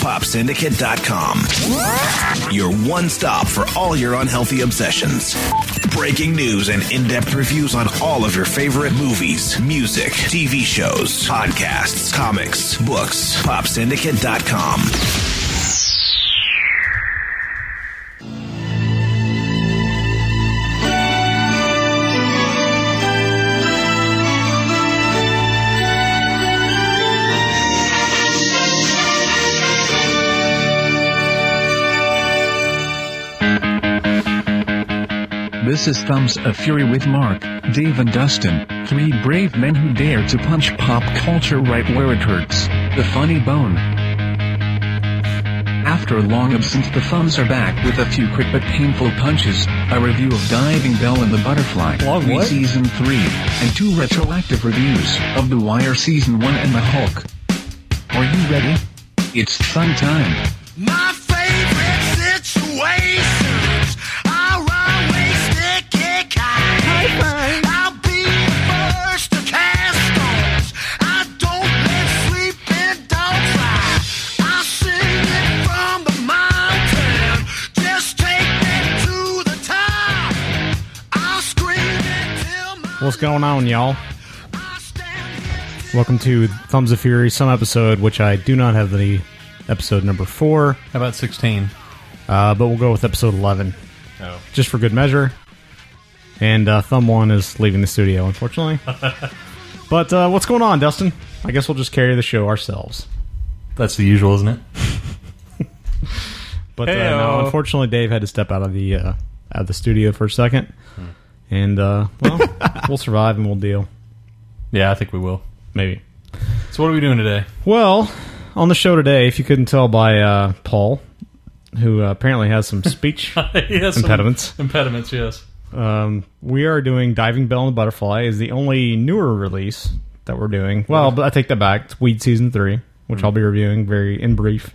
PopSyndicate.com. Your one stop for all your unhealthy obsessions. Breaking news and in depth reviews on all of your favorite movies, music, TV shows, podcasts, comics, books. PopSyndicate.com. This is Thumbs of Fury with Mark, Dave and Dustin, three brave men who dare to punch pop culture right where it hurts, the funny bone. After a long absence the Thumbs are back with a few quick but painful punches, a review of Diving Bell and the Butterfly, Long what? Season 3, and two retroactive reviews of The Wire Season 1 and The Hulk. Are you ready? It's fun time. My going on, y'all? I stand here Welcome to Thumbs of Fury, some episode which I do not have the episode number four, How about 16? uh, but we'll go with episode 11 Oh. just for good measure. And uh, Thumb One is leaving the studio, unfortunately. but uh, what's going on, Dustin? I guess we'll just carry the show ourselves. That's the usual, isn't it? But uh, Heyo. no, unfortunately, Dave had to step out of the uh, out of the studio for a second, and uh, well, we'll survive and we'll deal. Yeah, I think we will. Maybe. So, what are we doing today? Well, on the show today, if you couldn't tell by uh, Paul, who uh, apparently has some speech yes, impediments, Impediments, yes. um, we are doing Diving Bell and the Butterfly is the only newer release that we're doing. Well, but I take that back. It's Weed Season 3, which I'll be reviewing very in brief.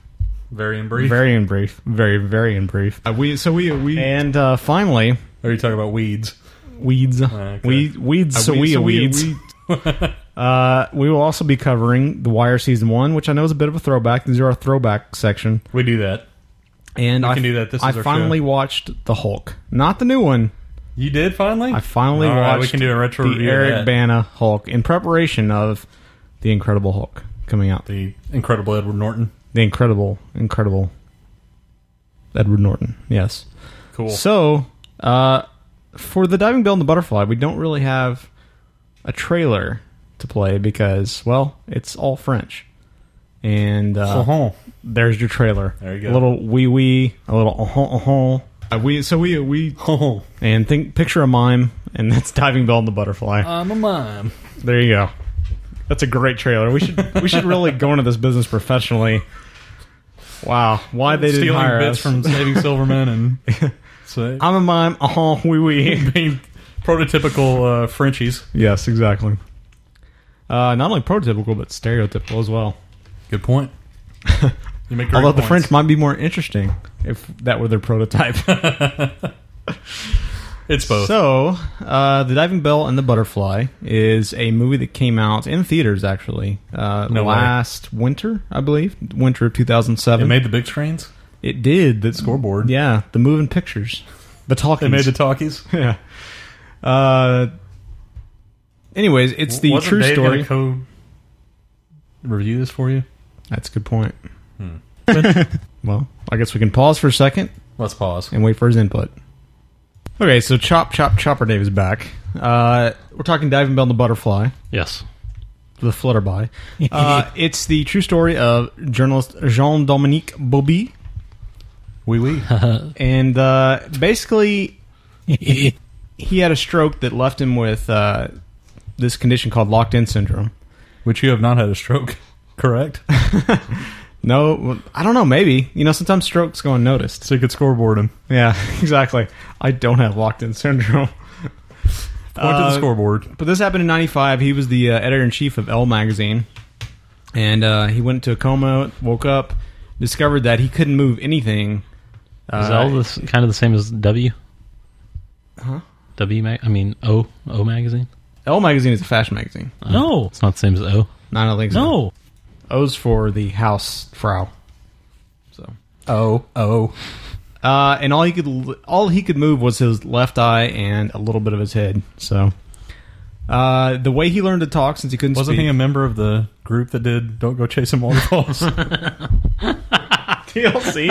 Very in brief. Very in brief. Very, very in brief. we So we... we and uh, finally, Are you talking about weeds? Weeds. okay. We, weeds, so we- we, so we- weeds. uh, we will also be covering The Wire Season 1, which I know is a bit of a throwback. These are our throwback section. We do that. And We I, can do that. This I finally show. watched The Hulk. Not the new one. You did finally? I finally All right, watched we can do a retro the review of Eric. Bana Hulk in preparation of The Incredible Hulk coming out. The incredible Edward Norton. The Incredible, Incredible Edward Norton. Yes. Cool. So, uh, for the Diving Bell and the Butterfly, we don't really have a trailer to play because, well, it's all French. And uh, Uh-huh. there's your trailer. There you go. A little wee wee, a little uh huh uh huh. Uh, we so we we Oh, and think picture a mime, and that's Diving Bell and the Butterfly. I'm a mime. There you go. That's a great trailer. We should we should really go into this business professionally. Wow, why they didn't Stealing hire bits us? from Saving Silverman and so, I'm a mime. Uh huh. Wee wee. being prototypical uh, Frenchies. yes, exactly. Uh, not only prototypical but stereotypical as well. Good point. You make a great Although the points. French might be more interesting if that were their prototype. it's both. so, uh, the Diving Bell and the Butterfly is a movie that came out in theaters actually uh, No way. last winter, I believe, winter of 2007. it made the big screens. It did. The Scoreboard. Yeah, the moving pictures. The talkies. They made the talkies. yeah. Uh. Anyways, it's the Wasn't true Dave story. Gonna co review this for you. That's a good point. Hmm. well, I guess we can pause for a second Let's pause. and wait for his input. Okay, so Chop Chop Chopper Dave is back. Uh, we're talking Diving Bell and the Butterfly, Yes. the Flutterby. Uh, it's the true story of journalist Jean Dominique Bauby, Wee wee. and uh, basically he had a stroke that left him with uh, this condition called locked in syndrome. Which you have not had a stroke, correct? No, well, I don't know. Maybe you know sometimes strokes go unnoticed. So you could scoreboard him. Yeah, exactly. I don't have locked in syndrome. Point to Uh, the scoreboard. But this happened in '95. He was the uh, editor in chief of Elle magazine, and uh, he went into a coma. Woke up, discovered that he couldn't move anything. Is Uh, all this kind of the same as W? Huh? W mag? I mean O O magazine? Elle magazine is a fashion magazine. No, it's not the same as O. No, I don't think so. No, O's for the house frau. So, Oh, oh. uh, and all he could all he could move was his left eye and a little bit of his head. So, uh, the way he learned to talk since he couldn't Wasn't speak. he a member of the group that did Don't Go Chasing Waterfalls? TLC.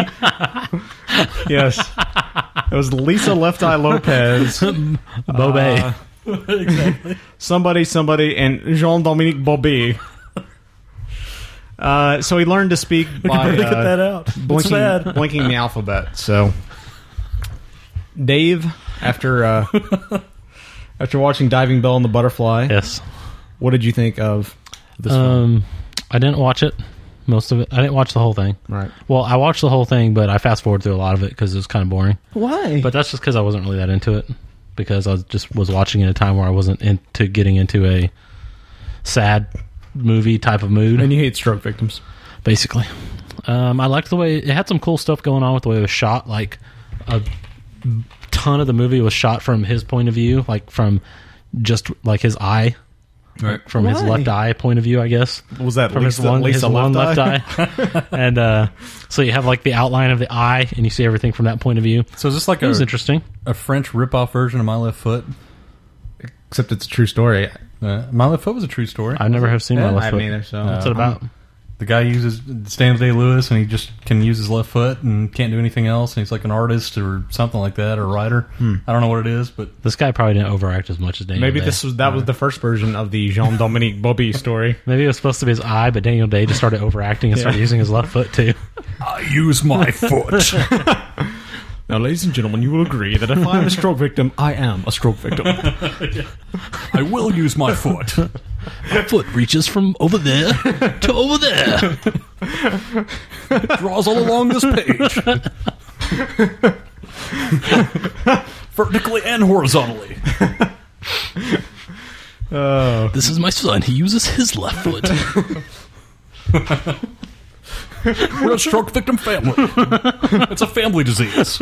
Yes, it was Lisa Left Eye Lopez, Bobe. somebody, somebody, and Jean Dominique Bauby. Uh, so he learned to speak by uh, cut that out. It's blinking, bad. blinking the alphabet. So, Dave, after uh, after watching Diving Bell and the Butterfly, yes. what did you think of this film? Um, I didn't watch it. Most of it. I didn't watch the whole thing. Right. Well, I watched the whole thing, but I fast forward through a lot of it because it was kind of boring. Why? But that's just because I wasn't really that into it. Because I was just was watching it at a time where I wasn't into getting into a sad movie type of mood. and you hate stroke victims. basically. Um, I liked the way it had some cool stuff going on with the way it was shot. Like a ton of the movie was shot from his point of view, like from just like his eye, Right. from his left eye point of view, I guess. Was that From Lisa, his one, Lisa his one left eye, and uh, so you have like the outline of the eye, and you see everything from that point of view. so is this like It a, was interesting. a French rip-off version of My Left Foot? Except it's a true story. Uh, My Left Foot was a true story. I never have seen Yeah, my I left haven't foot. either. So What's it about? The guy uses Stanley Day Lewis, and he just can use his left foot and can't do anything else. And he's like an artist or something like that, or a writer. Hmm. I don't know what it is, but This guy probably didn't overact as much as Daniel. maybe Day. this was that was uh, the first version of the Jean Dominique Bauby story. Maybe it was supposed to be his eye, but Daniel Day just started overacting and started using his left foot too. I use my foot. Now, ladies and gentlemen, you will agree that if I'm a stroke victim, I am a stroke victim. I will use my foot. My foot reaches from over there to over there. Draws all along this page, vertically and horizontally. Oh. This is my son. He uses his left foot. We're a stroke victim family. It's a family disease.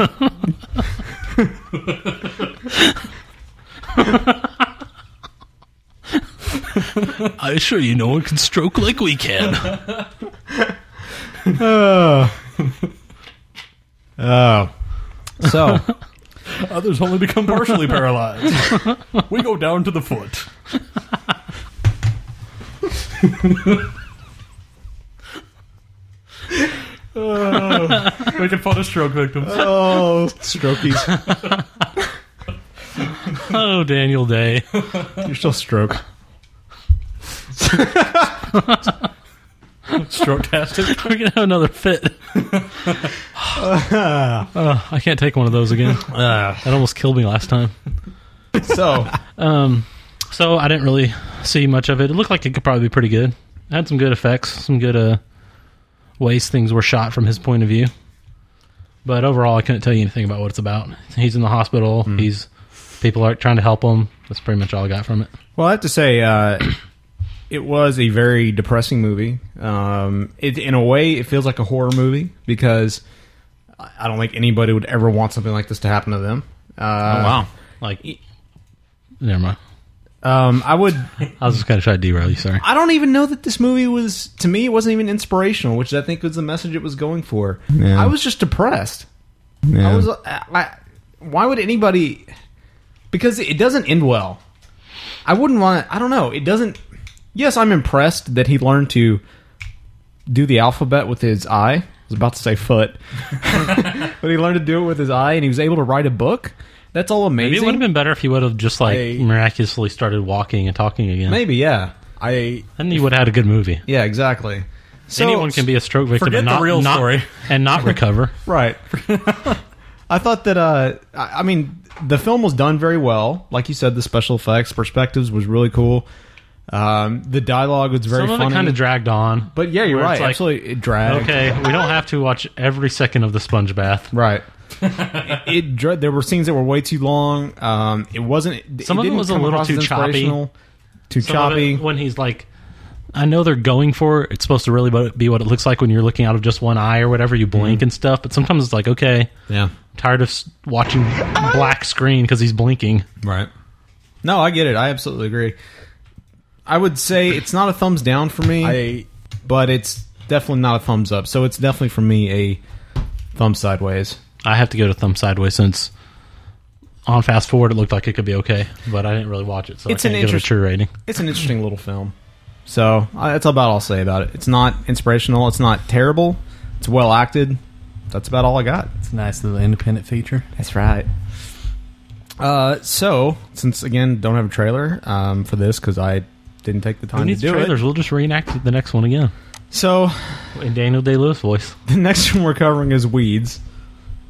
I assure you, no one can stroke like we can. Oh, so Others only become partially paralyzed. We go down to the foot. Making fun of stroke victims. oh, strokies, Oh, Daniel Day. you're still stroke. Stroke-tastic. We're gonna have another fit. Oh, I can't take one of those again. that almost killed me last time. So Um, so I didn't really see much of it. It looked like it could probably be pretty good. It had some good effects, some good uh, ways things were shot from his point of view. But overall, I couldn't tell you anything about what it's about. He's in the hospital. He's people are trying to help him. That's pretty much all I got from it. Well, I have to say, uh, it was a very depressing movie. Um, it, in a way, it feels like a horror movie because I I don't think anybody would ever want something like this to happen to them. Uh, wow. Like, never mind. Um, I would. I was just gonna try to derail you. Sorry. I don't even know that this movie was. To me, it wasn't even inspirational, which I think was the message it was going for. I was just depressed. I was. I, I- why would anybody? Because it doesn't end well. I wouldn't want. I don't know. It doesn't. Yes, I'm impressed that he learned to do the alphabet with his eye. I was about to say foot, but he learned to do it with his eye, and he was able to write a book. That's all Maybe amazing. it would have been better if he would have just like I- miraculously started walking and talking again. Maybe, yeah. I Then you would have had a good movie. yeah, exactly. So, Anyone can be a stroke victim Forget and the not, real not- story. and not recover. Right. I thought that. Uh, I I mean, the film was done very well. Like you said, the special effects, perspectives was really cool. Um, the dialogue was very Some of funny. it kind of dragged on. but yeah, you're where right. it's like, Absolutely, it dragged. Okay, we don't have to watch every second of the sponge bath. Right. it, dra- there were scenes that were way too long. Um, it wasn't. it Some of it didn't was a come little across too as choppy. inspirational, Too Some of choppy. it when he's like, I know they're going for it. It's supposed to really bo- be what it looks like when you're looking out of just one eye or whatever. You blink and stuff, but sometimes it's like, okay, yeah. tired of s- watching black screen because he's blinking. Right. No, I get it. I absolutely agree. I would say it's not a thumbs down for me. I but it's definitely not a thumbs up. So it's definitely for me a thumb sideways. I have to go to thumb sideways since on fast forward it looked like it could be okay, but I didn't really watch it, so It's I an can't give it a true rating. It's an interesting little film. So uh, that's about all I'll say about it. It's not inspirational. It's not terrible. It's well acted. That's about all I got. It's a nice little independent feature. That's right. Uh, so since again don't have a trailer um, for this because I didn't take the Who time to do trailers? it. We'll just reenact the next one again So in Daniel Day Lewis voice. the next one we're covering is Weeds.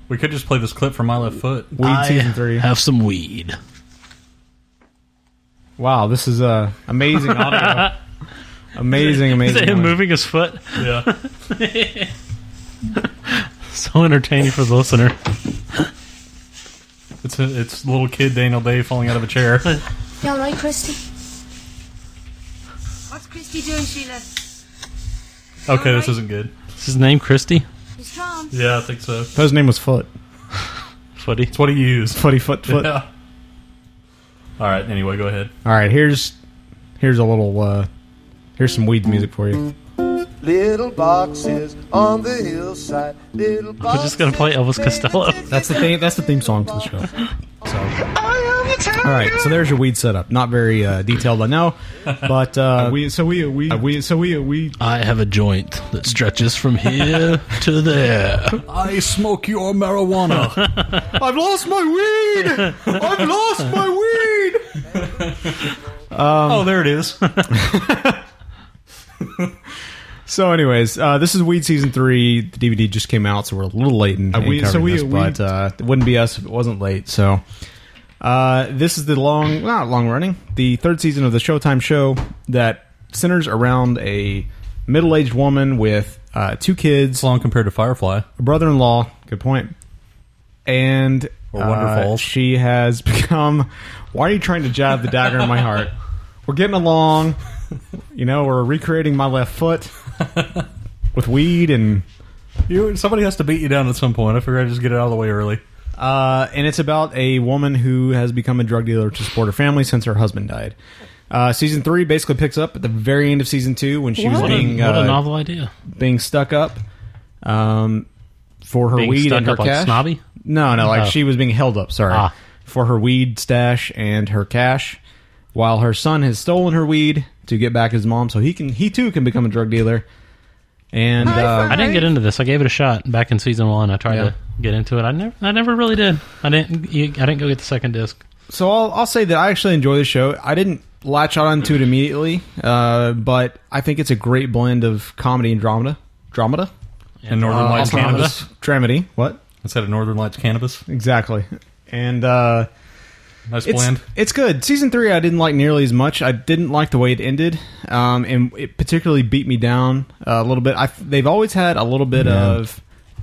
We could just play this clip from My Left Foot. Weeds I season three. Have some weed. Wow, this is uh, amazing audio. amazing, Is amazing. it him audio. moving his foot? Yeah. So entertaining for the listener. It's a, it's little kid Daniel Day falling out of a chair. You all right, Christy? What's Christy doing, Sheila? Okay, this isn't good. Is his name Christy? He's Tom. Yeah, I think so. Thought His name was Foot. Footy. It's what he used. Footy Foot Foot. Yeah. All right. Anyway, go ahead. All right, here's here's a little uh, here's some Weeds music for you. Little boxes on the hillside. Little We're just gonna play Elvis Costello. That's the theme. That's the theme song to the show. So, all right. So there's your weed setup. Not very uh, detailed, I know, but uh, we so we we we so we we I have a joint that stretches from here to there. I smoke your marijuana. I've lost my weed. I've lost my weed. oh, there it is. So, anyways, uh, this is Weed season three. The DVD just came out, so we're a little late in, in we- so covering we- this, we- but uh, it wouldn't be us if it wasn't late. So, uh, this is the long, not long running, the third season of the Showtime show that centers around a middle-aged woman with uh, two kids, It's long compared to Firefly. a brother-in-law. Good point. And Or Wonder uh, Falls. she has become. Why are you trying to jab the dagger in my heart? We're getting along. You know, we're recreating my left foot with weed and You, somebody has to beat you down at some point. I figured I'd just get it out of the way early. Uh, and it's about a woman who has become a drug dealer to support her family since her husband died. Uh, season three basically picks up at the very end of season two when she was What, a, being what a uh, novel idea. being stuck up um, for her Being weed stuck and her up like cash. snobby? No, no, like Oh. she was being held up. Sorry, Ah. for her weed stash and her cash, while her son has stolen her weed to get back his mom, so he can he too can become a drug dealer. And uh, I didn't get into this. I gave it a shot back in season one. I tried Yeah. to get into it. I never, I never really did. I didn't. I didn't go get the second disc. so I'll I'll say that I actually enjoy the show. I didn't latch on to it immediately, uh, but I think it's a great blend of comedy and dramedy. Dramedy, And Northern Uh, Lights also Cannabis. as Dramedy. What Instead of Northern Lights Cannabis. exactly? And uh, Nice it's, blend. It's good. Season three, I didn't like nearly as much. I didn't like the way it ended, um, and it particularly beat me down a little bit. I, they've always had a little bit of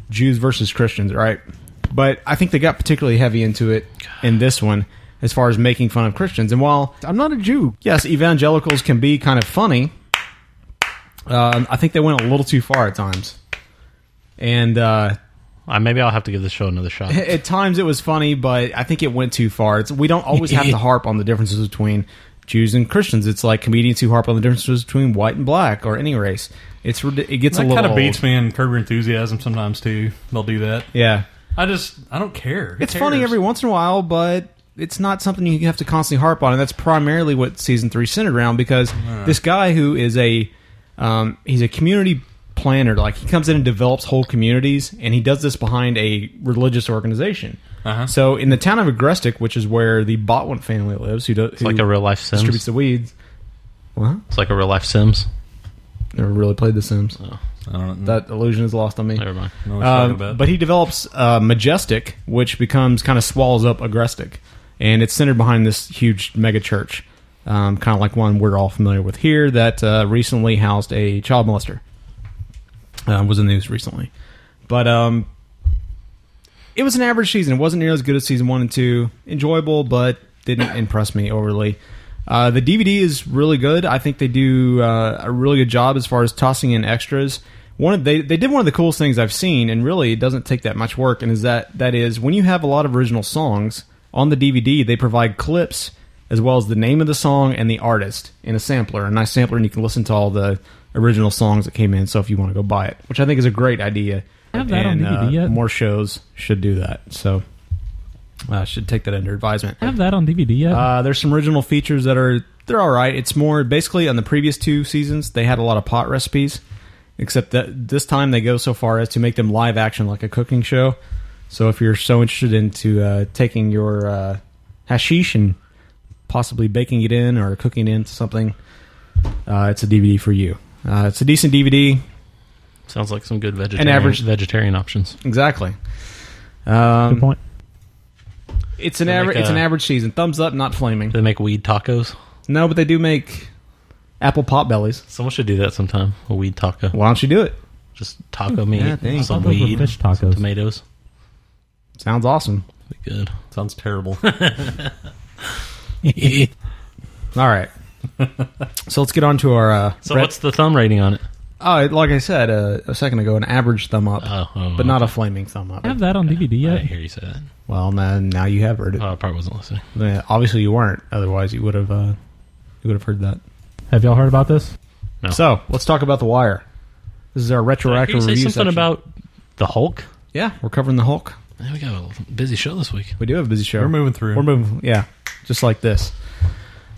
Jews versus Christians, right? But I think they got particularly heavy into it in this one, as far as making fun of Christians. And while I'm not a Jew, yes, evangelicals can be kind of funny. Um, I think they went a little too far at times, and uh, Uh, maybe I'll have to give this show another shot. at times it was funny, but I think it went too far. It's, we don't always have to harp on the differences between Jews and Christians. It's like comedians who harp on the differences between white and black or any race. It's it gets a little kind of beats me in Curb Your Enthusiasm sometimes too. They'll do that. Yeah, I just I don't care. Who it's funny every once in a while, but it's not something you have to constantly harp on, and that's primarily what season three centered around. Because this guy who is a um, he's a community planner, like he comes in and develops whole communities, and he does this behind a religious organization. Uh-huh. So in the town of Agrestic, which is where the Botwin family lives, who does It's like a real life Sims. distributes the weeds. What? It's like a real life Sims. Never really played The Sims. I don't know. That illusion is lost on me. Never mind. know what Um, but he develops uh, Majestic, which becomes kind of swallows up Agrestic, and it's centered behind this huge mega church, um, kind of like one we're all familiar with here that uh, recently housed a child molester. Uh, was in the news recently, but um, it was an average season. It wasn't nearly as good as season one and two. Enjoyable, but didn't impress me overly. Uh, the DVD is really good. I think they do uh, a really good job as far as tossing in extras. One of they they did one of the coolest things I've seen, and really it doesn't take that much work. And is that that is when you have a lot of original songs on the DVD, they provide clips as well as the name of the song and the artist in a sampler, a nice sampler, and you can listen to all the original songs that came in. So if you want to go buy it, which I think is a great idea, I have that on DVD uh, yet? more shows should do that. So uh, should take that under advisement. I have that on DVD yet? Uh, there's some original features that are they're all right. It's more basically on the previous two seasons they had a lot of pot recipes, except that this time they go so far as to make them live action like a cooking show. So if you're so interested into uh, taking your uh, hashish and possibly baking it in or cooking it into something, uh, it's a DVD for you. Uh, it's a decent DVD. Sounds like some good vegetarian An average- vegetarian options. Exactly. Um, Good point. It's an They make, average. It's an uh, average season. Thumbs up, not flaming. Do they make weed tacos? No, but they do make apple pot bellies. Someone should do that sometime. A weed taco. Why don't you do it? Just taco meat, Yeah, thanks. some I thought weed, fish some tomatoes. Sounds awesome. Be good. Sounds terrible. All right. so let's get on to our. Uh, So Brett- what's the thumb rating on it? Oh, like I said uh, a second ago, an average thumb up, Oh, oh, but not a flaming thumb up. I have that on DVD yet? I didn't hear you say that. Well, now, now you have heard it. Oh, I probably wasn't listening. Yeah, obviously, you weren't. Otherwise, you would have. Uh, you would have heard that. Have y'all heard about this? No. So let's talk about the Wire. This is our Can retroactive you say review something section. about the Hulk? Yeah, we're covering the Hulk. Man, we got a busy show this week. We do have a busy show. We're moving through. We're moving. Yeah, just like this.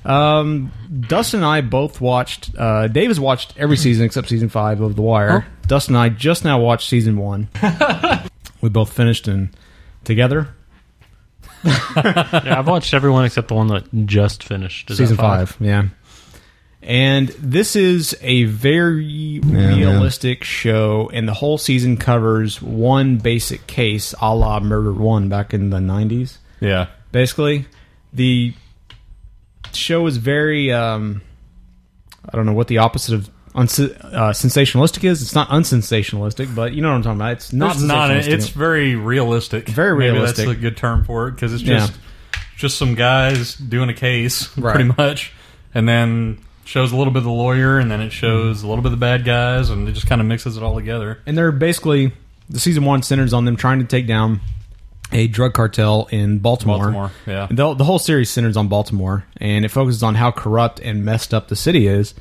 Um, Dustin and I both watched. Uh, Dave has watched every season except season five of The Wire. Dustin and I just now watched season one. we both finished and together yeah, I've watched everyone except the one that just finished. Is season five? Yeah. And this is a very realistic show, and the whole season covers one basic case, a la Murder One back in the nineties. yeah. basically the show is very um i don't know what the opposite of uns- uh, sensationalistic is it's not unsensationalistic but you know what i'm talking about it's not There's not. sensationalistic. It's very realistic. Very Maybe realistic. that's a good term for it because it's just just some guys doing a case, Right. pretty much, and then shows a little bit of the lawyer, and then it shows a little bit of the bad guys, and it just kind of mixes it all together. and they're basically the season one centers on them trying to take down a drug cartel in baltimore, Baltimore, yeah. The, the whole series centers on baltimore and it focuses on how corrupt and messed up the city is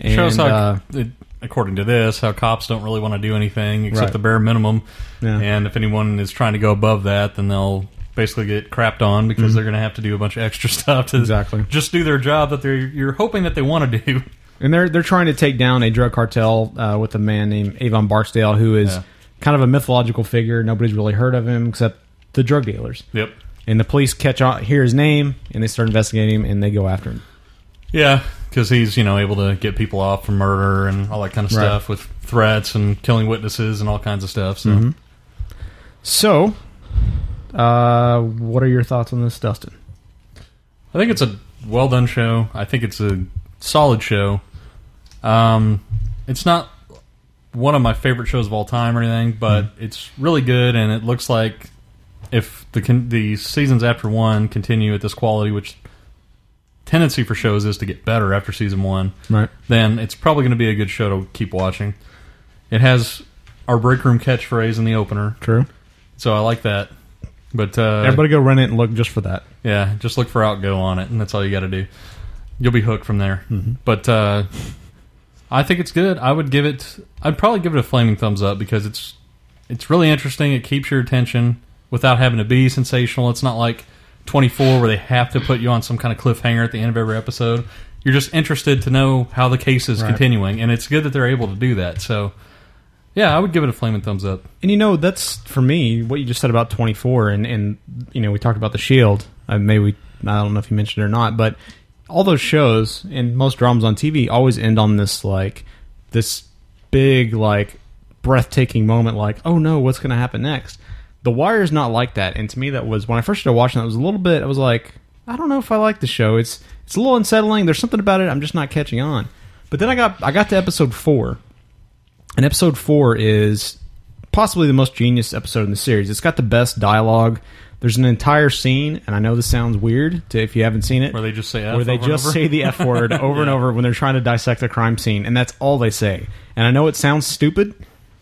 and shows how, uh, it, according to this, how cops don't really want to do anything except Right. the bare minimum. Yeah. And if anyone is trying to go above that, then they'll basically get crapped on because Mhm. they're going to have to do a bunch of extra stuff to Exactly. just do their job that they're you're hoping that they want to do. And they're they're trying to take down a drug cartel uh, with a man named Avon Barksdale, who is Yeah. kind of a mythological figure. Nobody's really heard of him except the drug dealers. Yep. And the police catch on, hear his name, and they start investigating him, and they go after him. Yeah, because he's you know able to get people off from murder and all that kind of Right. stuff with threats and killing witnesses and all kinds of stuff. So Mhm. So, uh, what are your thoughts on this, Dustin? I think it's a well done show. I think it's a solid show. Um, it's not one of my favorite shows of all time or anything, but it's really good, and it looks like if the the seasons after one continue at this quality, which tendency for shows is to get better after season one, Right. then it's probably going to be a good show to keep watching. It has our break room catchphrase in the opener, True. so I like that. But uh, Everybody go run it and look just for that. yeah, just look for outgo on it, and that's all you got to do. You'll be hooked from there. But uh, I think it's good. I would give it. I'd probably give it a flaming thumbs up because it's it's really interesting. It keeps your attention without having to be sensational. It's not like 24 where they have to put you on some kind of cliffhanger at the end of every episode. You're just interested to know how the case is Right. continuing, and it's good that they're able to do that. So, yeah, I would give it a flaming thumbs up. And you know, that's for me what you just said about 24, and and you know, we talked about the Shield. Uh, maybe we, I don't know if you mentioned it or not, but all those shows and most dramas on TV always end on this like this big like breathtaking moment, like oh no, what's going to happen next? The Wire is not like that, and to me, that was when I first started watching. That was a little bit. I was like, I don't know if I like the show. It's it's a little unsettling. There's something about it I'm just not catching on. But then I got I got to episode four, and episode four is possibly the most genius episode in the series. It's got the best dialogue. There's an entire scene, and I know this sounds weird to if you haven't seen it, Where they just say F where they over and just over? say the F word over and over when they're trying to dissect a crime scene, and that's all they say. And I know it sounds stupid,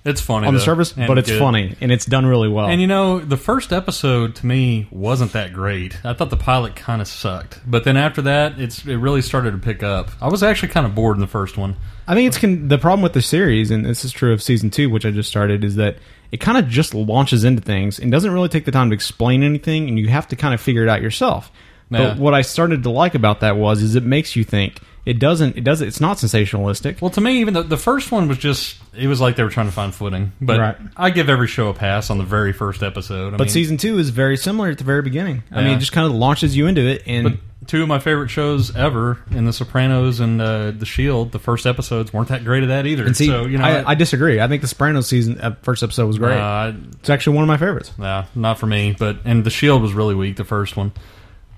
It's funny on the though, surface, but it's good. funny and it's done really well. And you know, the first episode to me wasn't that great. I thought the pilot kind of sucked, but then after that, it's it really started to pick up. I was actually kind of bored in the first one. I think it's con- the problem with the series, and this is true of season two, which I just started, is that it kind of just launches into things and doesn't really take the time to explain anything, and you have to kind of figure it out yourself. Yeah. But what I started to like about that was, is it makes you think. It doesn't. It does. It's not sensationalistic. Well, to me, even the, the first one was just it was like they were trying to find footing. But Right. I give every show a pass on the very first episode. I but mean, season two is very similar at the very beginning. I mean, it just kind of launches you into it, and But two of my favorite shows ever, in The Sopranos and uh, The Shield, the first episodes weren't that great at that either. and see, so you know, I, I disagree. I think the Sopranos season uh, first episode was great. uh, it's actually one of my favorites. yeah, not for me. But and The Shield was really weak, the first one.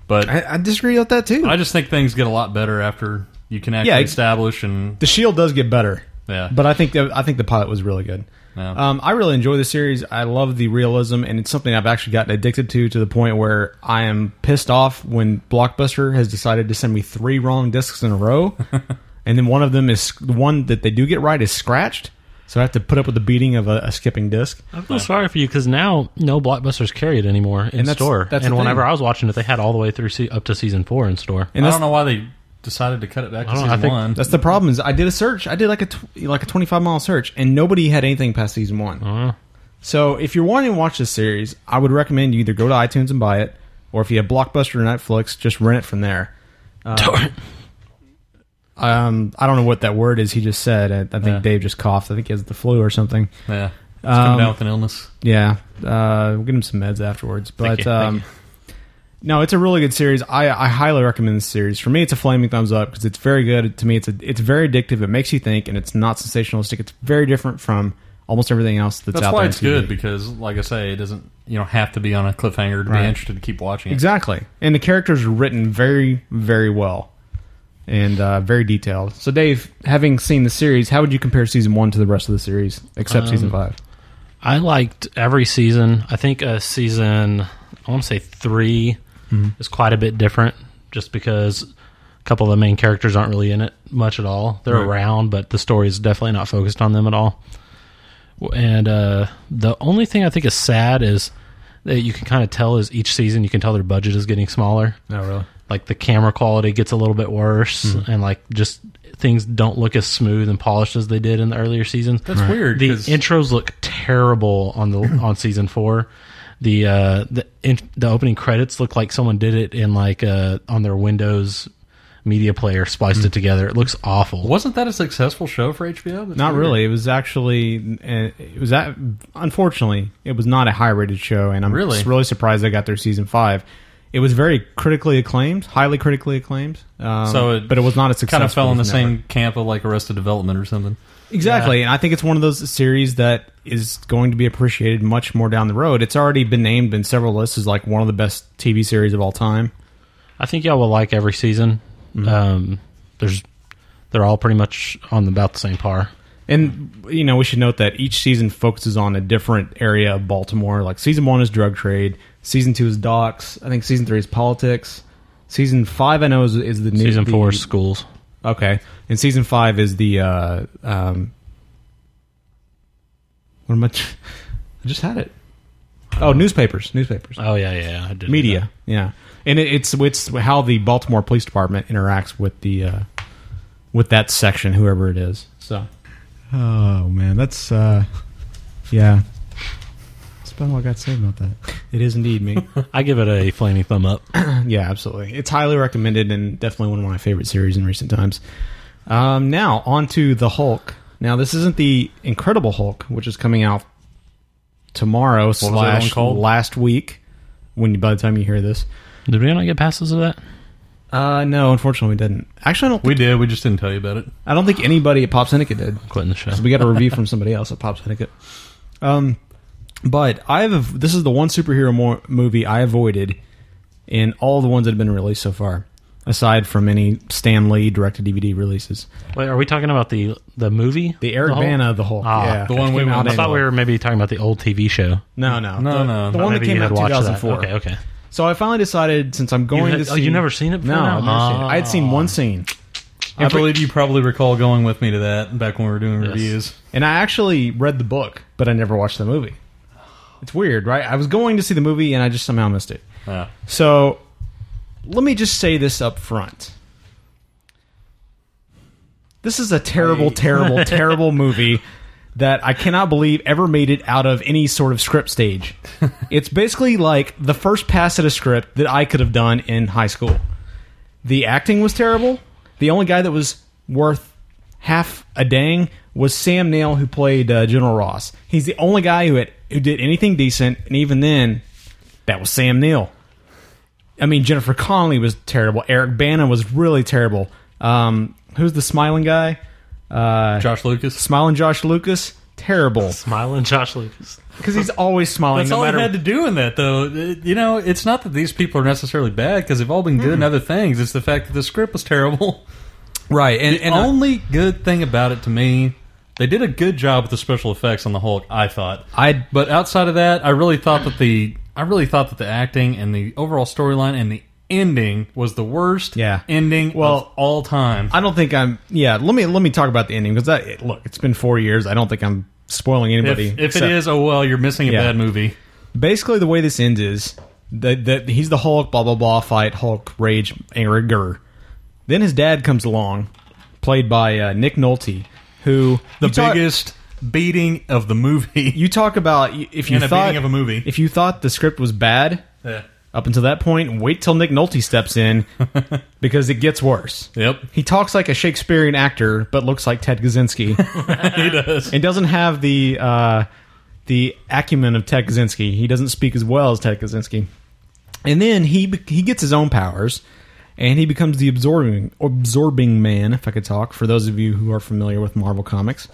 But I, I disagree with that too. I just think things get a lot better after you can actually Yeah, establish and the Shield does get better. Yeah. but I think the, I think the pilot was really good. Yeah. Um, I really enjoy the series. I love the realism, and it's something I've actually gotten addicted to to the point where I am pissed off when Blockbuster has decided to send me three wrong discs in a row, and then one of them is the one that they do get right is scratched, so I have to put up with the beating of a, a skipping disc. I feel sorry for you because now no blockbusters carry it anymore in And that's- store. that's and whenever thing. I was watching it, they had all the way through se- up to season four in store. And I don't know why they decided to cut it back to I don't know, season I think one. that's the problem. Is I did a search. I did like a tw- like a twenty five mile search, and nobody had anything past season one. Uh, So if you're wanting to watch this series, I would recommend you either go to iTunes and buy it, or if you have Blockbuster or Netflix, just rent it from there. Uh, um, I don't know what that word is he just said. I, I think Yeah. Dave just coughed. I think he has the flu or something. yeah, it's Um, coming down with an illness. Yeah, uh, we'll get him some meds afterwards. Thank But you, thank um, no, it's a really good series. I, I highly recommend this series. For me, it's a flaming thumbs up because it's very good. To me, it's a, it's very addictive. It makes you think, and it's not sensationalistic. It's very different from almost everything else that's, That's out why there. it's on TV. good because, like I say, it doesn't you don't have to be on a cliffhanger to Right. be interested to keep watching it. Exactly. And the characters are written very, very well and uh, very detailed. So, Dave, having seen the series, how would you compare season one to the rest of the series, except Um, season five? I liked every season. I think uh, season I want to say 3 is quite a bit different, just because a couple of the main characters aren't really in it much at all. They're Right. around, but the story is definitely not focused on them at all. And uh, the only thing I think is sad is that you can kind of tell is each season you can tell their budget is getting smaller. No, really. Like the camera quality gets a little bit worse, and like just things don't look as smooth and polished as they did in the earlier seasons. That's weird. The 'cause- intros look terrible on the on season four. The uh, the in, the opening credits look like someone did it in like uh, on their Windows media player, spliced it together. It looks awful. wasn't that a successful show for HBO? That's Not weird. really. It was actually, uh, it was that, unfortunately, it was not a high rated show, and I'm Really? really surprised they got their season five. It was very critically acclaimed, highly critically acclaimed. Um, So it but it was not a success. Kind of fell in the network. same camp of like Arrested Development or something. Exactly, and I think it's one of those series that is going to be appreciated much more down the road. It's already been named in several lists as like one of the best TV series of all time. I think y'all will like every season. Um, there's they're all pretty much on about the same par. And you know, we should note that each season focuses on a different area of Baltimore. Like season one is drug trade, season two is docks. I think season three is politics. Season five, I know, is, is the new Season four is schools. Okay, and season five is the uh, um, what am I? I just had it. Oh, newspapers, newspapers. Oh yeah, yeah, yeah. I did media yeah and it, it's it's how the baltimore police department interacts with the uh with that section whoever it is so oh man that's uh yeah that's about all i got to say about that it is indeed me I give it a flaming thumb up. yeah absolutely it's highly recommended and definitely one of my favorite series in recent times um now on to the hulk now this isn't the incredible hulk which is coming out tomorrow was that one slash last week when by the time you hear this Did we not get passes of that? Uh, no, unfortunately, we didn't. Actually, I don't. We did. We just didn't tell you about it. I don't think anybody at Pop Syndicate did. Quitting the show. We got a review from somebody else at Pop Syndicate. Um, but I have. This is the one superhero mo- movie I avoided in all the ones that have been released so far, aside from any Stan Lee direct DVD releases. Wait, are we talking about the the movie? The Eric Hulk? Bana, the whole, Ah, yeah, the one we out I thought we were maybe talking about the old TV show. No, no, No, the, no. The one that Maybe came you out had in watched that. 2004. Okay, okay. So I finally decided since I'm going had- to oh, see. you never seen it before No, now? I've never seen it. I had seen Ah. one scene. I believe you probably recall going with me to that back when we were doing reviews. And I actually read the book, but I never watched the movie. It's weird, right? I was going to see the movie and I just somehow missed it. Yeah. So let me just say this up front. This is a terrible, terrible, terrible movie that I cannot believe ever made it out of any sort of script stage. it's basically like the first pass at a script that I could have done in high school. The acting was terrible. The only guy that was worth half a dang was Sam Neill, who played uh, General Ross. He's the only guy who had who did anything decent, and even then, that was Sam Neill. I mean, Jennifer Connelly was terrible. Eric Bana was really terrible. Um, who's the smiling guy? Uh, Josh Lucas. Smiling Josh Lucas. Terrible. Smiling Josh Lucas. Because he's always smiling. That's no all matter I had to do in that, though. You know, it's not that these people are necessarily bad because they've all been good in other things. It's the fact that the script was terrible. right. And, the and I- only good thing about it to me, they did a good job with the special effects on the Hulk. I thought. I But outside of that, I really thought that the I really thought that the acting and the overall storyline and the ending was the worst Yeah. ending Well, of all time. I don't think I'm. Yeah, let me let me talk about the ending because that look, it's been four years. I don't think I'm spoiling anybody. if it except- is, oh well, you're missing a Yeah. bad movie. basically the way this ends is that that he's the Hulk, blah blah blah, fight Hulk, rage, anger. Then his dad comes along, played by uh, Nick Nolte, who The talk- biggest beating of the movie. You talk about if you And thought beating of a movie. if you thought the script was bad Yeah. up until that point, wait till Nick Nolte steps in because it gets worse. Yep, He talks like a Shakespearean actor, but looks like Ted Kaczynski. he does. and doesn't have the uh, the acumen of Ted Kaczynski. He doesn't speak as well as Ted Kaczynski. And then he he gets his own powers, and he becomes the absorbing absorbing man. If I could talk, for those of you who are familiar with Marvel comics.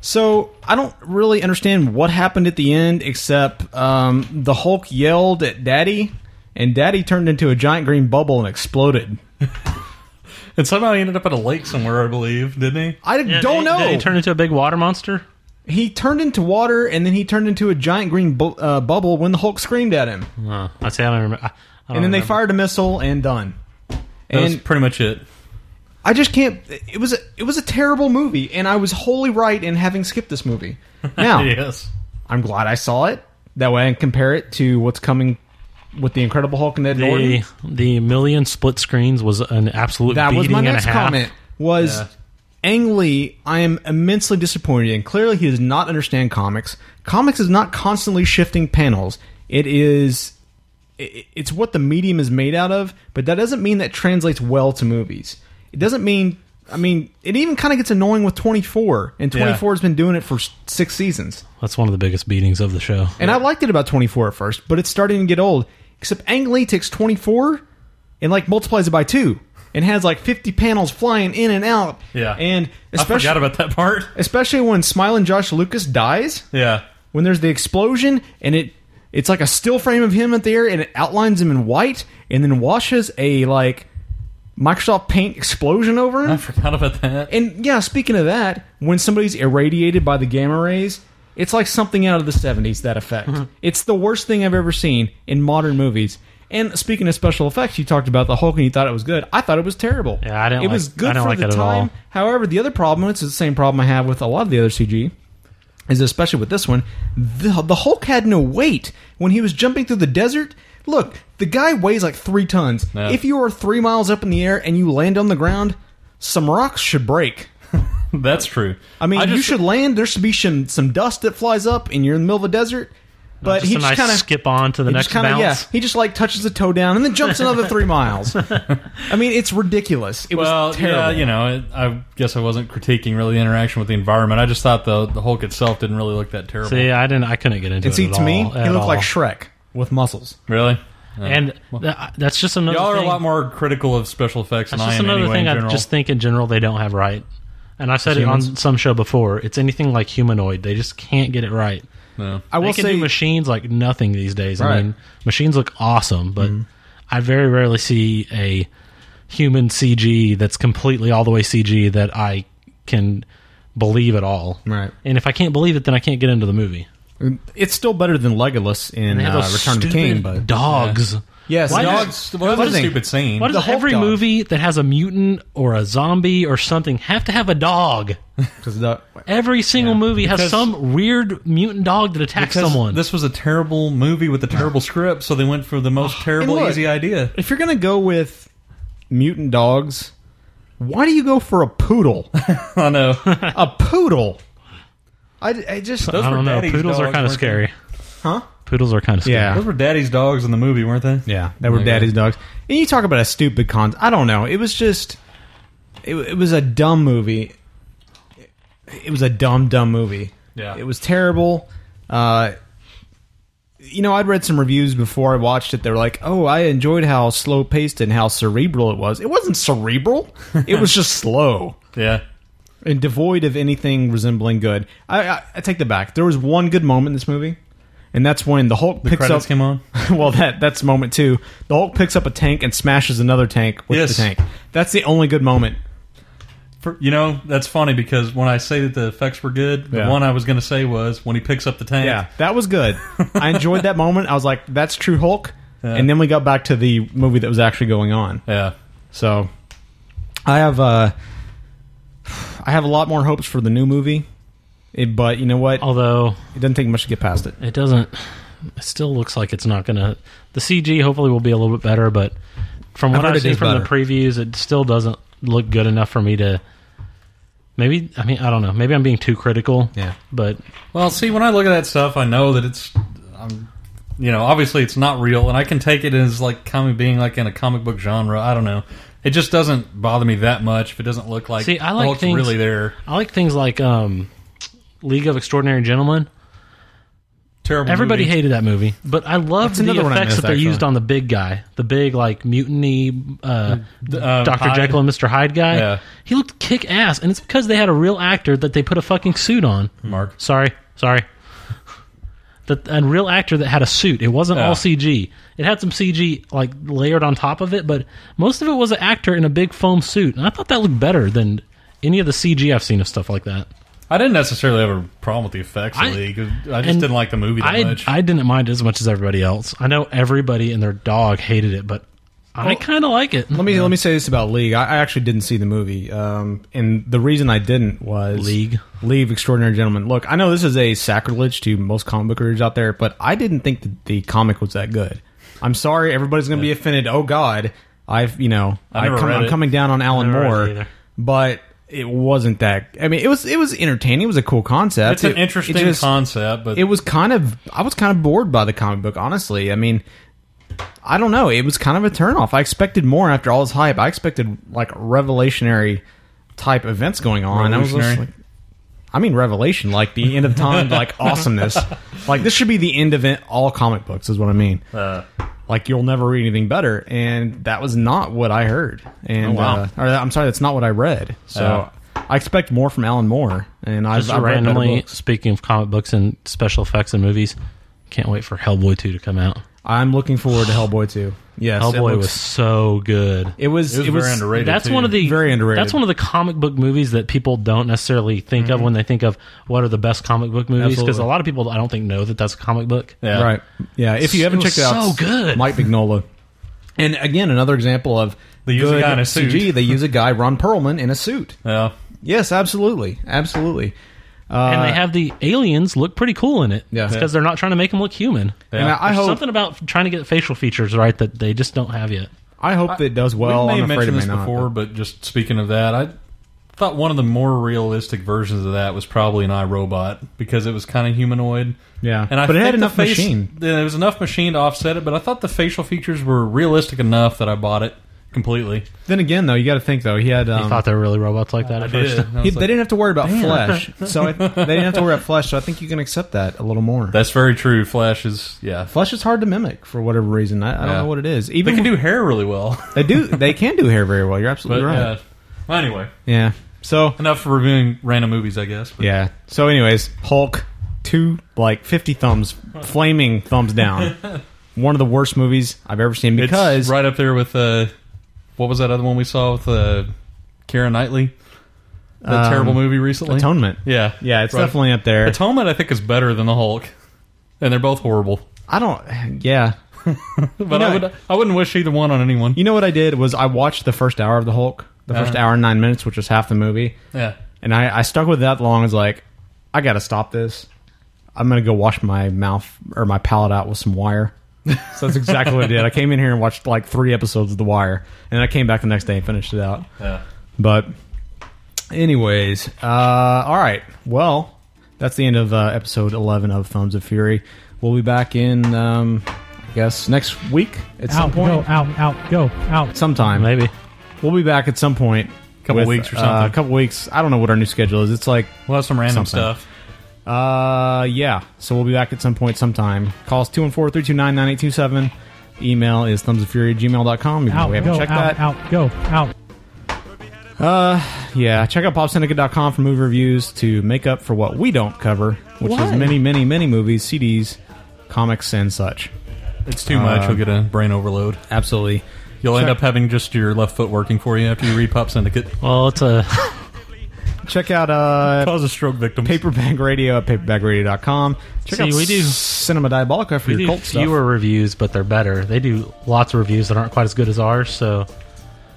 So I don't really understand what happened at the end, except um, the Hulk yelled at Daddy, and Daddy turned into a giant green bubble and exploded. And somehow he ended up at a lake somewhere, I believe, didn't he? I Yeah, don't did know. he- Did he turn into a big water monster? he turned into water, and then he turned into a giant green bu- uh, bubble when the Hulk screamed at him. Uh, I say I don't remember. I, I don't and then they fired a missile and done. That was And pretty much it. I just can't. It was a, it was a terrible movie, and I was wholly right in having skipped this movie. Now yes. I'm glad I saw it. That way I can compare it to what's coming with the Incredible Hulk and Ed Norton. The the million split screens was an absolute That was my and next comment. Was Yeah. Ang Lee? I am immensely disappointed, and clearly he does not understand comics. Comics is not constantly shifting panels. It is. It's what the medium is made out of, but that doesn't mean that translates well to movies. It doesn't mean. I mean, it even kind of gets annoying with 24, and 24 has been doing it for six seasons. That's one of the biggest beatings of the show. And I liked it about 24 at first, but it's starting to get old. Except Ang Lee takes 24 and like multiplies it by two and has like 50 panels flying in and out. Yeah. And I forgot about that part. especially when Smiling Josh Lucas dies, Yeah. when there's the explosion and it it's like a still frame of him at the air and it outlines him in white and then washes a like Microsoft Paint explosion over him. I forgot about that. And yeah, speaking of that, when somebody's irradiated by the gamma rays, it's like something out of the 70s, that effect. Mm-hmm. It's the worst thing I've ever seen in modern movies. And speaking of special effects, you talked about the Hulk and you thought it was good. I thought it was terrible. Yeah, I didn't It like- was good I didn't for like the it at time. However, the other problem, it's the same problem I have with a lot of the other CG, is especially with this one, the, the Hulk had no weight when he was jumping through the desert. Look, the guy weighs like three tons. Yeah. If you are three miles up in the air and you land on the ground, some rocks should break. That's true. I mean, you just- should land. There should be some some dust that flies up, and you're in the middle of a desert. But just he a just nice kind of skip on to the next kinda, bounce. Yeah, he just like touches the toe down and then jumps another three miles. I mean, it's ridiculous. It Well, was terrible. yeah, you know, it, I guess I wasn't critiquing really the interaction with the environment. I just thought the the Hulk itself didn't really look that terrible. See, I didn't. I couldn't get into and it. see, at to me, all, he at looked like. Shrek with muscles. really? And th- uh, that's just another. Y'all are a lot more critical of special effects than That's I just am another anyway. thing I just think in general they don't have right. And I've said it on some show before. It's anything like humanoid. They just can't get it right. No. I They will can say, do machines like nothing these days. Right. Mm-hmm. I mean, machines look awesome, but I very rarely see a human CG that's completely all the way CG that I can believe at all. Right. And if I can't believe it, then I can't get into the movie. it's still better than Legolas in they uh, Return of the King. But dogs. Yes, Why dogs. does- What that's a stupid scene. Why does The every dog. movie that has a mutant or a zombie or something have to have a dog? 'Cause the- Every single movie has some weird mutant dog that attacks someone. This was a terrible movie with a terrible script, so they went for the most terrible, look- easy idea. if you're gonna go with mutant dogs, why do you go for a poodle? I know. a poodle. I, I just Those I were don't know. daddy's Poodles are kind of weren't they? scary. huh? Poodles are kind of scary. Yeah. Those were daddy's dogs in the movie, weren't they? Yeah, they were Okay. daddy's dogs. And you talk about a stupid con. I don't know. It was just, it, it was a dumb movie. It was a dumb, dumb movie. Yeah. it was terrible. Uh, you know, I'd read some reviews before I watched it. They were like, "Oh, I enjoyed how slow paced and how cerebral it was." It wasn't cerebral. It was just slow Yeah. and devoid of anything resembling good. I, I, I take that back. There was one good moment in this movie, and that's when the Hulk The picks credits up. came on. well, that that's moment two. The Hulk picks up a tank and smashes another tank with Yes. the tank. That's the only good moment. For, you know, that's funny because when I say that the effects were good, the Yeah. one I was going to say was when he picks up the tank. Yeah, that was good. I enjoyed that moment. I was like, "That's true Hulk." Yeah. And then we got back to the movie that was actually going on. Yeah. So, I have uh, I have a lot more hopes for the new movie. It, but you know what? Although It doesn't take much to get past it. it doesn't, it still looks like it's not going to. The CG hopefully will be a little bit better, but from I've what I've seen is from the previews, it still doesn't look good enough for me to. Maybe I mean I don't know. Maybe I'm being too critical. Yeah. But Well, see, when I look at that stuff, I know that it's, um, you know, obviously it's not real, and I can take it as like comic being like in a comic book genre. I don't know. It just doesn't bother me that much if it doesn't look like See, I like things- really there. I like things like um, League of Extraordinary Gentlemen. Terrible. Everybody movie. hated that movie, but I love That's the another one I effects missed, that they used on the big guy, the big like mutiny, uh, uh, Doctor Hyde. Jekyll and Mister Hyde guy. Yeah. He looked kick ass, and it's because they had a real actor that they put a fucking suit on. Mark. Sorry, sorry. That a real actor that had a suit. It wasn't Yeah. all CG. It had some CG like layered on top of it, but most of it was an actor in a big foam suit, and I thought that looked better than any of the CG I've seen of stuff like that. I didn't necessarily have a problem with the effects I- of League. I just didn't like the movie that I, much. I didn't mind it as much as everybody else. I know everybody and their dog hated it, but I kind of like it. Let me let me say this about League. I, I actually didn't see the movie, um, and the reason I didn't was League. League of Extraordinary Gentlemen. Look, I know this is a sacrilege to most comic book readers out there, but I didn't think that the comic was that good. I'm sorry, everybody's going to be offended. Oh God, I've you know I, I come, I'm coming down on Alan Moore, but it wasn't that. I mean, it was it was entertaining. It was a cool concept. it's an It- interesting it just- concept, but it was kind of I was kind of bored by the comic book, honestly. I mean, I don't know. It was kind of a turnoff. I expected more after all this hype. I expected like revelationary type events going on. I was just like, I mean, revelation, like the end of time, like awesomeness. Like this should be the end of it, all comic books, is what I mean. uh, Like you'll never read anything better, and that was not what I heard. And Oh, wow. uh, or I'm sorry, that's not what I read. So I expect more from Alan Moore, and I've, Just I've randomly speaking of comic books and special effects and movies, can't wait for Hellboy two to come out. I'm looking forward to Hellboy 2. Yes, it Hellboy looks- was so good. It was. it was very underrated. That's too. one of the Very underrated. That's one of the comic book movies that people don't necessarily think of mm-hmm. when they think of what are the best comic book movies. Because Absolutely. a lot of people I don't think know that that's a comic book. Yeah. Right. Yeah. If you haven't was checked it out, so good. Mike Mignola. And again, another example of They use a good guy in a suit. CG. They use a guy, Ron Perlman, in a suit. Yeah. Yes, absolutely, absolutely. Uh, and they have the aliens look pretty cool in it. Yeah. because they're not trying to make them look human. And I, I There's hope. something about trying to get facial features right that they just don't have yet. I hope that it does well. we may I'm have afraid it mentioned this not. before, but- but just speaking of that, I thought one of the more realistic versions of that was probably an iRobot because it was kind of humanoid. Yeah, and I but it think had enough face, machine. There was enough machine to offset it, but I thought the facial features were realistic enough that I bought it completely. Then again, though, you got to think though. He had. Um, You thought they were really robots like that I at did. first. I he, like, they didn't have to worry about flesh, so I, they didn't have to worry about flesh. So I think you can accept that a little more. That's very true. Flash is yeah. flesh is hard to mimic for whatever reason. I, I don't know what it is. Even They Even can do hair really well. they do they can do hair very well. You're But absolutely right. yeah. Well, anyway, Yeah. So enough for reviewing random movies, I guess. But Yeah. So, anyways, Hulk, two like fifty thumbs, flaming thumbs down. One of the worst movies I've ever seen It's because right up there with uh, what was that other one we saw with uh, Keira Knightley? That Um, terrible movie recently. Atonement. Yeah, Yeah, it's Right. definitely up there. Atonement. I think is better than the Hulk, and they're both horrible. I don't. Yeah. but know- I would I wouldn't wish either one on anyone. You know what I did was I watched the first hour of the Hulk, the 1st Uh-huh. hour and nine minutes, which was half the movie, Yeah. and I, I stuck with that long. As like, I got to stop this. I'm gonna go wash my mouth or my palate out with some wire. So that's exactly what I did. I came in here and watched like three episodes of The Wire, and then I came back the next day and finished it out. Yeah. But, anyways, uh, all right. Well, that's the end of uh, episode 11 of Thumbs of Fury. We'll be back in, um, I guess, next week at some Out, point. go, out, out, go, out. Sometime. Maybe. We'll be back at some point. A couple weeks or uh, something. a couple weeks. I don't know what our new schedule is. It's like, We'll have some random Something. stuff. Uh, yeah. So we'll be back at some point sometime. Call us 214 329 9827. Email is thumbsoffury at gmail.com. Even Out, we haven't go, checked out, that. out, go, out. Uh, yeah, check out popsyndicate.com for movie reviews to make up for what we don't cover, which is many, many, many movies, CDs, comics, and such. It's too much. Uh, You'll get a brain overload. Absolutely. You'll end up having just your left foot working for you after you read Pop Syndicate. Well, it's a Check out uh, Cause a stroke victim. Paperback Radio at paperbackradio.com. Check See, out we do- Cinema Diabolica for we your do cult stuff. fewer reviews, but they're better. They do lots of reviews that aren't quite as good as ours, so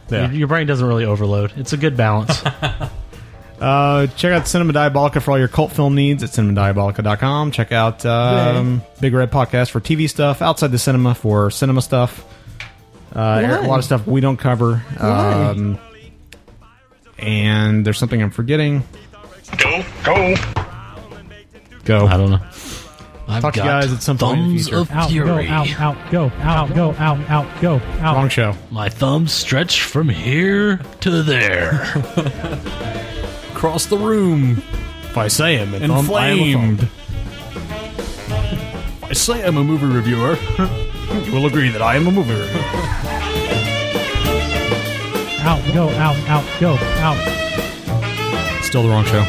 Yeah. your, your brain doesn't really overload. It's a good balance. Uh, check out Cinema Diabolica for all your cult film needs at cinemadiabolica.com. Check out um, Big Red Podcast for TV stuff, Outside the Cinema for cinema stuff. Uh, a lot of stuff we don't cover. Um, and there's something I'm forgetting. Go, go. Go. I don't know. I've Talk to you guys at some point in the thumbs future. of Out, fury. go, out, out, go, out, go, out, out, go, out. Wrong show. My thumbs stretch from here to there. Across the room. If I say him, Inflamed. I say I'm a movie reviewer. you will agree that I am a movie reviewer. Out, go, out, out, go, out. Still the wrong show.